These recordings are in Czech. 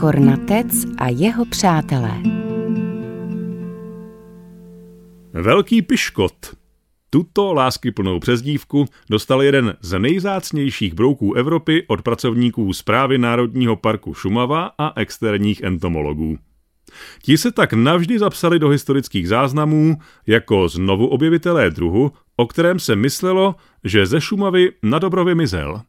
Kornatec a jeho přátelé. Velký piškot. Tuto láskyplnou přezdívku dostal jeden z nejzácnějších brouků Evropy od pracovníků zprávy Národního parku Šumava a externích entomologů. Ti se tak navždy zapsali do historických záznamů jako znovu objevitelé druhu, o kterém se myslelo, že ze Šumavy na dobro vymizel.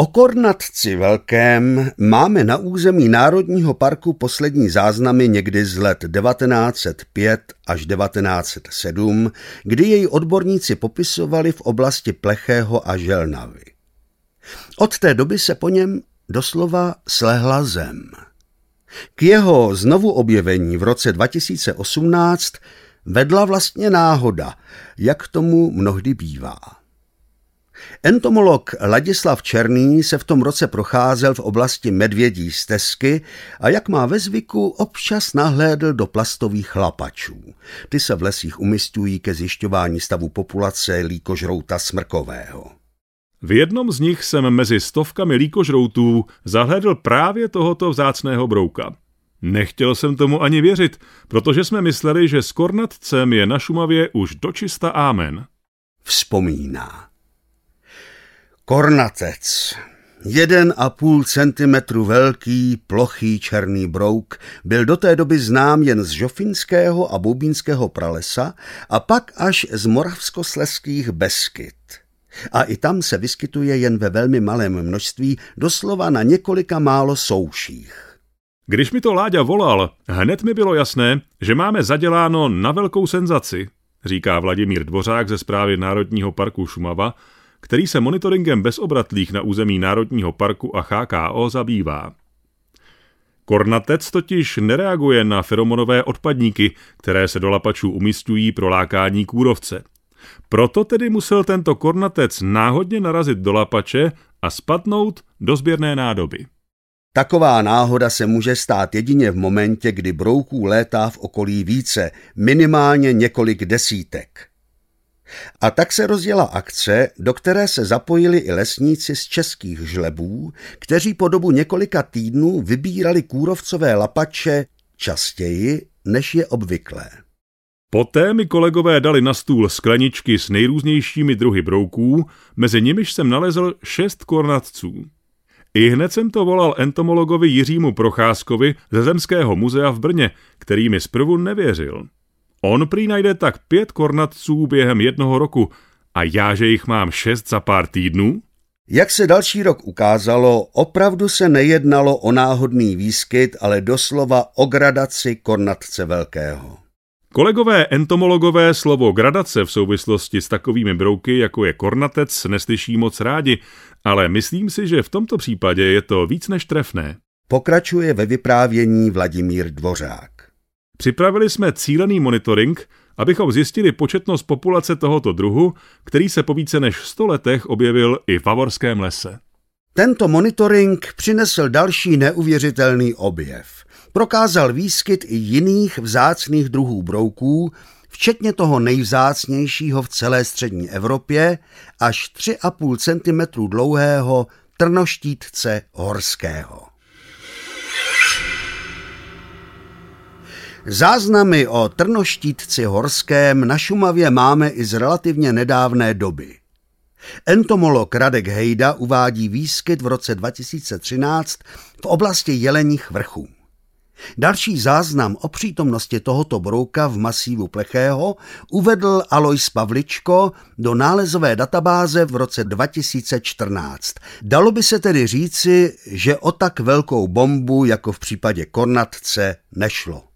O kornatci velkém máme na území Národního parku poslední záznamy někdy z let 1905 až 1907, kdy jej odborníci popisovali v oblasti Plechého a Želnavy. Od té doby se po něm doslova slehla zem. K jeho znovu objevení v roce 2018 vedla vlastně náhoda, jak tomu mnohdy bývá. Entomolog Ladislav Černý se v tom roce procházel v oblasti Medvědí stezky a jak má ve zvyku, občas nahlédl do plastových chlapačů. Ty se v lesích umistují ke zjišťování stavu populace líkožrouta smrkového. V jednom z nich jsem mezi stovkami líkožroutů zahledl právě tohoto vzácného brouka. Nechtěl jsem tomu ani věřit, protože jsme mysleli, že s kornatcem je na Šumavě už dočista ámen. Vzpomíná. Kornatec. Jeden a půl centimetru velký, plochý černý brouk byl do té doby znám jen z Žofinského a Boubínského pralesa a pak až z moravskosleských Beskyt. A i tam se vyskytuje jen ve velmi malém množství, doslova na několika málo souších. Když mi to Láďa volal, hned mi bylo jasné, že máme zaděláno na velkou senzaci, říká Vladimír Dvořák ze zprávy Národního parku Šumava, který se monitoringem bezobratlých na území Národního parku a HKO zabývá. Kornatec totiž nereaguje na feromonové odpadníky, které se do lapačů umistují pro lákání kůrovce. Proto tedy musel tento kornatec náhodně narazit do lapače a spadnout do sběrné nádoby. Taková náhoda se může stát jedině v momentě, kdy brouků létá v okolí více, minimálně několik desítek. A tak se rozjela akce, do které se zapojili i lesníci z českých žlebů, kteří po dobu několika týdnů vybírali kůrovcové lapače častěji, než je obvyklé. Poté mi kolegové dali na stůl skleničky s nejrůznějšími druhy brouků, mezi nimiž jsem nalezl šest kornatců. I hned jsem to volal entomologovi Jiřímu Procházkovi ze Zemského muzea v Brně, který mi zprvu nevěřil. On prý najde tak pět kornatců během jednoho roku a já, že jich mám šest za pár týdnů? Jak se další rok ukázalo, opravdu se nejednalo o náhodný výskyt, ale doslova o gradaci kornatce velkého. Kolegové entomologové slovo gradace v souvislosti s takovými brouky, jako je kornatec, neslyší moc rádi, ale myslím si, že v tomto případě je to víc než trefné. Pokračuje ve vyprávění Vladimír Dvořák. Připravili jsme cílený monitoring, abychom zjistili početnost populace tohoto druhu, který se po více než 100 letech objevil i v Favorském lese. Tento monitoring přinesl další neuvěřitelný objev. Prokázal výskyt i jiných vzácných druhů brouků, včetně toho nejvzácnějšího v celé střední Evropě, až 3,5 cm dlouhého trnoštítce horského. Záznamy o trnoštítci horském na Šumavě máme i z relativně nedávné doby. Entomolog Radek Hejda uvádí výskyt v roce 2013 v oblasti Jeleních vrchů. Další záznam o přítomnosti tohoto brouka v masívu Plechého uvedl Alois Pavličko do nálezové databáze v roce 2014. Dalo by se tedy říci, že o tak velkou bombu jako v případě Kornatce nešlo.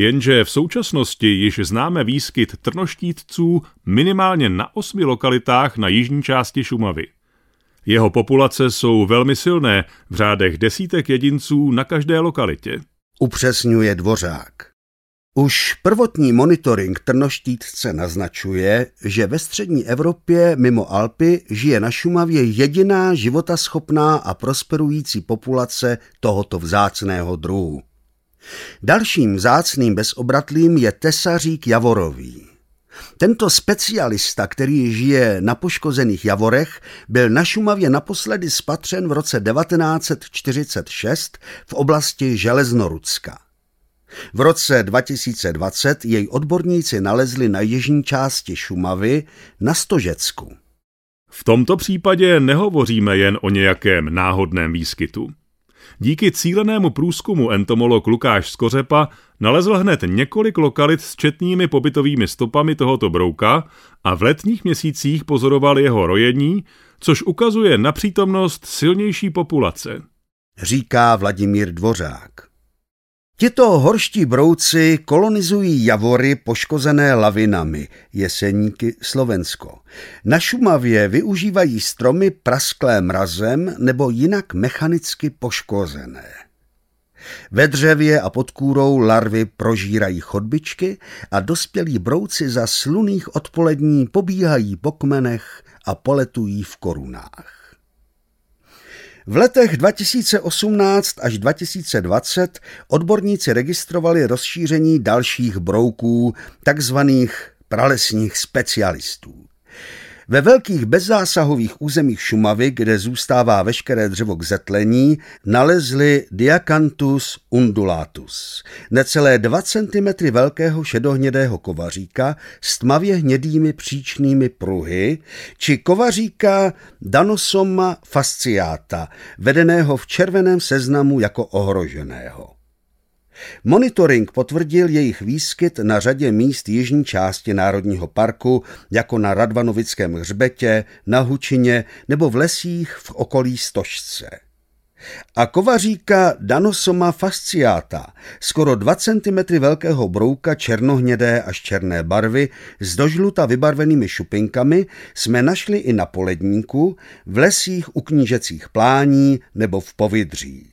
Jenže v současnosti již známe výskyt trnoštítců minimálně na osmi lokalitách na jižní části Šumavy. Jeho populace jsou velmi silné, v řádech desítek jedinců na každé lokalitě. Upřesňuje Dvořák. Už prvotní monitoring trnoštítce naznačuje, že ve střední Evropě mimo Alpy žije na Šumavě jediná životaschopná a prosperující populace tohoto vzácného druhu. Dalším zácným bezobratlým je tesařík javorový. Tento specialista, který žije na poškozených javorech, byl na Šumavě naposledy spatřen v roce 1946 v oblasti Železnorucka. V roce 2020 jej odborníci nalezli na jižní části Šumavy na Stožecku. V tomto případě nehovoříme jen o nějakém náhodném výskytu. Díky cílenému průzkumu entomolog Lukáš Skořepa nalezl hned několik lokalit s četnými pobytovými stopami tohoto brouka a v letních měsících pozoroval jeho rojení, což ukazuje na přítomnost silnější populace. Říká Vladimír Dvořák. Tito horští brouci kolonizují javory poškozené lavinami, jeseníky Slovensko. Na Šumavě využívají stromy prasklé mrazem nebo jinak mechanicky poškozené. Ve dřevě a pod kůrou larvy prožírají chodbičky a dospělí brouci za sluných odpolední pobíhají po kmenech a poletují v korunách. V letech 2018 až 2020 odborníci registrovali rozšíření dalších brouků, takzvaných pralesních specialistů. Ve velkých bezzásahových územích Šumavy, kde zůstává veškeré dřevo k zetlení, nalezli Diacanthus undulatus, necelé 2 cm velkého šedohnědého kovaříka s tmavě hnědými příčnými pruhy, či kovaříka Danosoma fasciata, vedeného v červeném seznamu jako ohroženého. Monitoring potvrdil jejich výskyt na řadě míst jižní části Národního parku, jako na Radvanovickém hřbetě, na Hučině nebo v lesích v okolí Stožce. A kovaříka Danosoma fasciata, skoro 2 cm velkého brouka černohnědé až černé barvy s dožluta vybarvenými šupinkami, jsme našli i na poledníku, v lesích u knížecích plání nebo v povidří.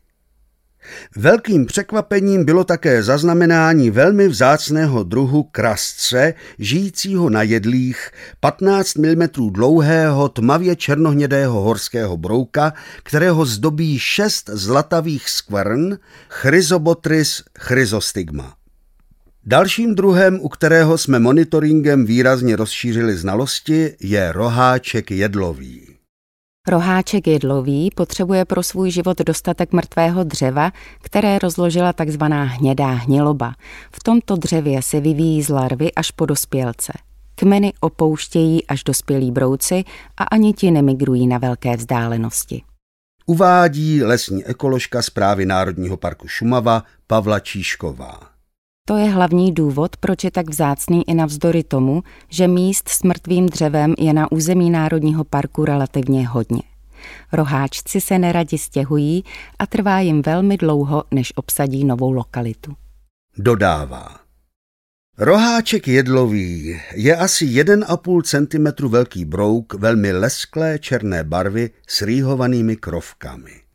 Velkým překvapením bylo také zaznamenání velmi vzácného druhu krasce, žijícího na jedlích, 15 mm dlouhého tmavě černohnědého horského brouka, kterého zdobí šest zlatavých skvrn, Chryzobotris chrysostigma. Dalším druhem, u kterého jsme monitoringem výrazně rozšířili znalosti, je roháček jedlový. Roháček jedlový potřebuje pro svůj život dostatek mrtvého dřeva, které rozložila tzv. hnědá hniloba. V tomto dřevě se vyvíjí z larvy až po dospělce. Kmeny opouštějí až dospělí brouci a ani ti nemigrují na velké vzdálenosti. Uvádí lesní ekoložka zprávy Národního parku Šumava Pavla Číšková. To je hlavní důvod, proč je tak vzácný i navzdory tomu, že míst s mrtvým dřevem je na území Národního parku relativně hodně. Roháčci se neradi stěhují a trvá jim velmi dlouho, než obsadí novou lokalitu. Dodává. Roháček jedlový je asi 1,5 cm velký brouk velmi lesklé černé barvy s rýhovanými krovkami.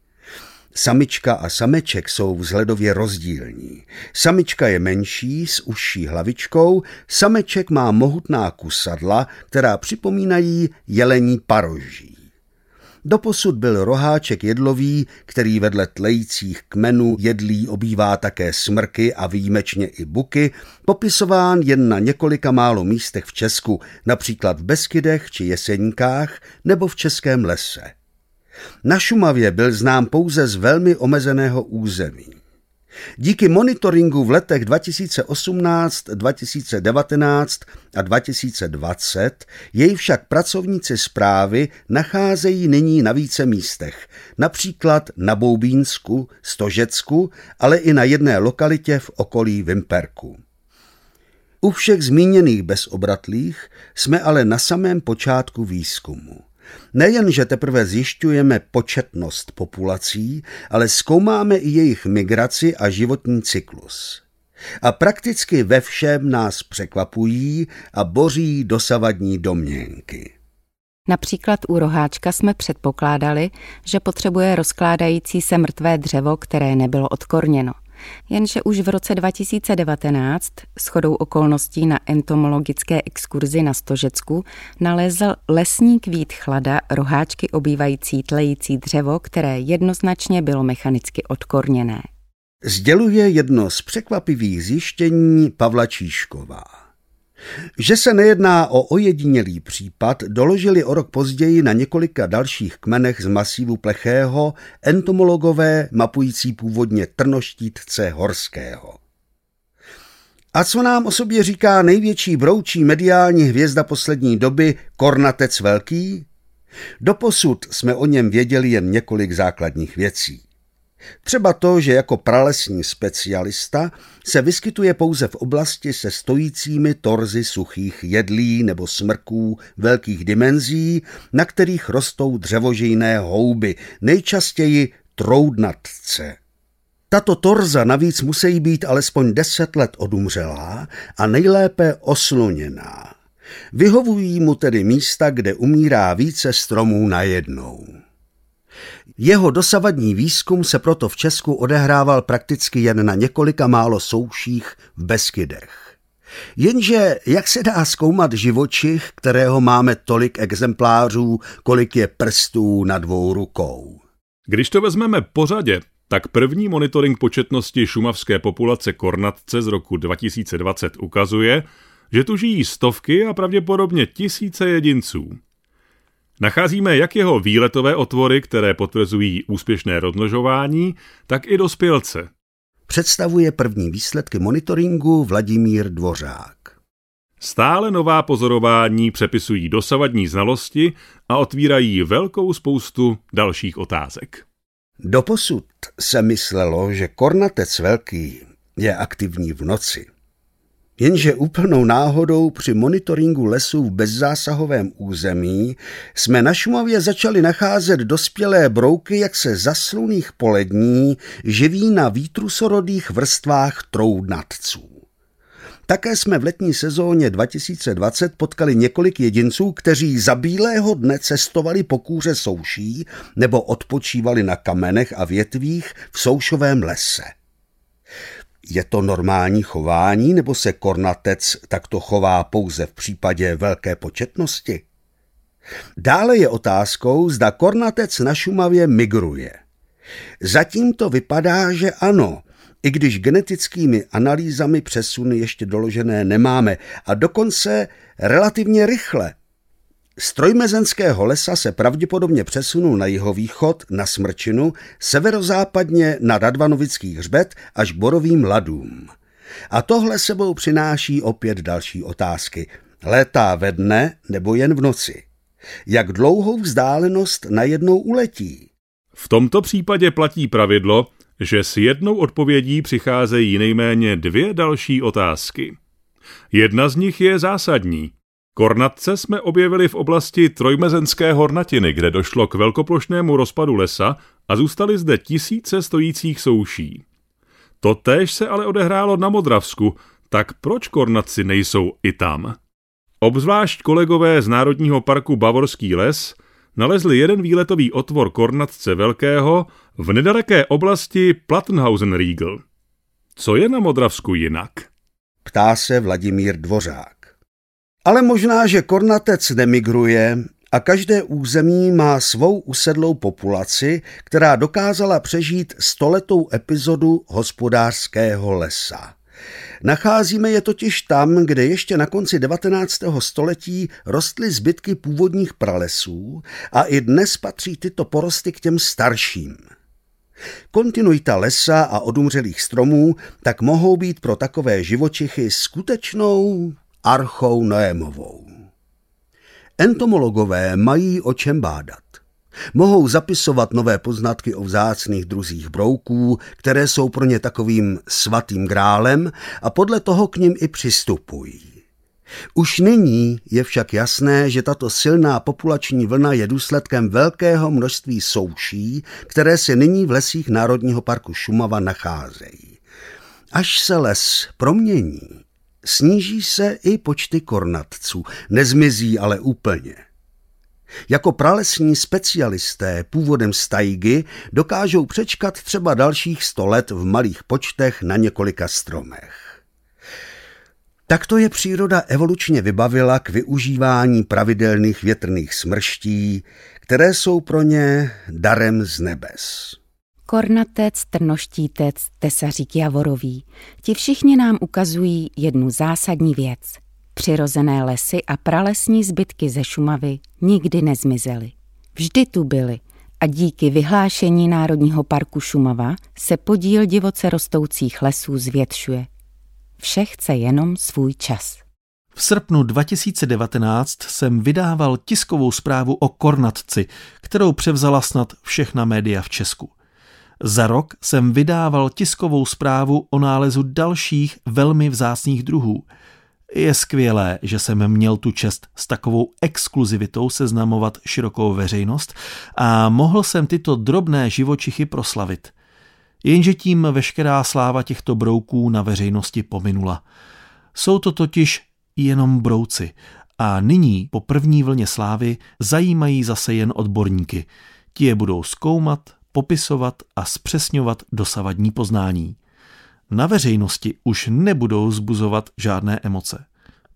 Samička a sameček jsou vzhledově rozdílní. Samička je menší, s užší hlavičkou, sameček má mohutná kusadla, která připomínají jelení paroží. Doposud byl roháček jedlový, který vedle tlejících kmenů jedlí obývá také smrky a výjimečně i buky, popisován jen na několika málo místech v Česku, například v Beskydech či Jeseníkách nebo v Českém lese. Na Šumavě byl znám pouze z velmi omezeného území. Díky monitoringu v letech 2018, 2019 a 2020 jej však pracovníci zprávy nacházejí nyní na více místech, například na Boubínsku, Stožecku, ale i na jedné lokalitě v okolí Vimperku. U všech zmíněných bezobratlých jsme ale na samém počátku výzkumu. Nejen, že teprve zjišťujeme početnost populací, ale zkoumáme i jejich migraci a životní cyklus. A prakticky ve všem nás překvapují a boří dosavadní domněnky. Například u roháčka jsme předpokládali, že potřebuje rozkládající se mrtvé dřevo, které nebylo odkorněno jenže už v roce 2019 s chodou okolností na entomologické exkurzi na Stožecku nalezl lesní kvít chlada roháčky obývající tlející dřevo, které jednoznačně bylo mechanicky odkorněné. Sděluje jedno z překvapivých zjištění Pavla Číšková. Že se nejedná o ojedinělý případ, doložili o rok později na několika dalších kmenech z masívu plechého entomologové mapující původně trnoštítce horského. A co nám o sobě říká největší broučí mediální hvězda poslední doby Kornatec Velký? Doposud jsme o něm věděli jen několik základních věcí. Třeba to, že jako pralesní specialista se vyskytuje pouze v oblasti se stojícími torzy suchých jedlí nebo smrků velkých dimenzí, na kterých rostou dřevožejné houby, nejčastěji troudnatce. Tato torza navíc musí být alespoň deset let odumřelá a nejlépe osluněná. Vyhovují mu tedy místa, kde umírá více stromů najednou. Jeho dosavadní výzkum se proto v Česku odehrával prakticky jen na několika málo souších v Beskydech. Jenže jak se dá zkoumat živočich, kterého máme tolik exemplářů, kolik je prstů na dvou rukou? Když to vezmeme pořadě, tak první monitoring početnosti šumavské populace kornatce z roku 2020 ukazuje, že tu žijí stovky a pravděpodobně tisíce jedinců. Nacházíme jak jeho výletové otvory, které potvrzují úspěšné rozmnožování, tak i dospělce. Představuje první výsledky monitoringu Vladimír Dvořák. Stále nová pozorování přepisují dosavadní znalosti a otvírají velkou spoustu dalších otázek. Doposud se myslelo, že kornatec velký je aktivní v noci. Jenže úplnou náhodou při monitoringu lesů v bezzásahovém území jsme na Šumavě začali nacházet dospělé brouky, jak se zasluných polední živí na výtrusorodých vrstvách troudnatců. Také jsme v letní sezóně 2020 potkali několik jedinců, kteří za bílého dne cestovali po kůře souší nebo odpočívali na kamenech a větvích v soušovém lese. Je to normální chování, nebo se kornatec takto chová pouze v případě velké početnosti? Dále je otázkou, zda kornatec na Šumavě migruje. Zatím to vypadá, že ano, i když genetickými analýzami přesuny ještě doložené nemáme a dokonce relativně rychle. Z trojmezenského lesa se pravděpodobně přesunul na jihovýchod, na Smrčinu, severozápadně na Radvanovický hřbet až borovým ladům. A tohle sebou přináší opět další otázky. Létá ve dne nebo jen v noci? Jak dlouhou vzdálenost najednou uletí? V tomto případě platí pravidlo, že s jednou odpovědí přicházejí nejméně dvě další otázky. Jedna z nich je zásadní. Kornatce jsme objevili v oblasti Trojmezenské hornatiny, kde došlo k velkoplošnému rozpadu lesa a zůstaly zde tisíce stojících souší. Totéž se ale odehrálo na Modravsku, tak proč kornatci nejsou i tam? Obzvlášť kolegové z Národního parku Bavorský les nalezli jeden výletový otvor kornatce velkého v nedaleké oblasti Plattenhausen-Riegel. Co je na Modravsku jinak? Ptá se Vladimír Dvořák. Ale možná, že kornatec nemigruje a každé území má svou usedlou populaci, která dokázala přežít stoletou epizodu hospodářského lesa. Nacházíme je totiž tam, kde ještě na konci 19. století rostly zbytky původních pralesů a i dnes patří tyto porosty k těm starším. Kontinuita lesa a odumřelých stromů tak mohou být pro takové živočichy skutečnou archou Noémovou. Entomologové mají o čem bádat. Mohou zapisovat nové poznatky o vzácných druzích brouků, které jsou pro ně takovým svatým grálem a podle toho k ním i přistupují. Už nyní je však jasné, že tato silná populační vlna je důsledkem velkého množství souší, které se nyní v lesích Národního parku Šumava nacházejí. Až se les promění, sníží se i počty kornatců, nezmizí ale úplně. Jako pralesní specialisté původem z tajgy dokážou přečkat třeba dalších sto let v malých počtech na několika stromech. Takto je příroda evolučně vybavila k využívání pravidelných větrných smrští, které jsou pro ně darem z nebes. Kornatec, trnoštítec, tesařík javorový. Ti všichni nám ukazují jednu zásadní věc. Přirozené lesy a pralesní zbytky ze Šumavy nikdy nezmizely. Vždy tu byly a díky vyhlášení Národního parku Šumava se podíl divoce rostoucích lesů zvětšuje. Vše chce jenom svůj čas. V srpnu 2019 jsem vydával tiskovou zprávu o kornatci, kterou převzala snad všechna média v Česku. Za rok jsem vydával tiskovou zprávu o nálezu dalších velmi vzácných druhů. Je skvělé, že jsem měl tu čest s takovou exkluzivitou seznamovat širokou veřejnost a mohl jsem tyto drobné živočichy proslavit. Jenže tím veškerá sláva těchto brouků na veřejnosti pominula. Jsou to totiž jenom brouci a nyní po první vlně slávy zajímají zase jen odborníky. Ti je budou zkoumat, popisovat a zpřesňovat dosavadní poznání. Na veřejnosti už nebudou zbuzovat žádné emoce.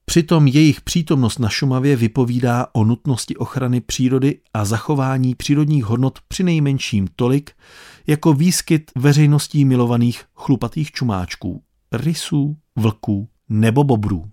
Přitom jejich přítomnost na Šumavě vypovídá o nutnosti ochrany přírody a zachování přírodních hodnot při nejmenším tolik, jako výskyt veřejností milovaných chlupatých čumáčků, rysů, vlků nebo bobrů.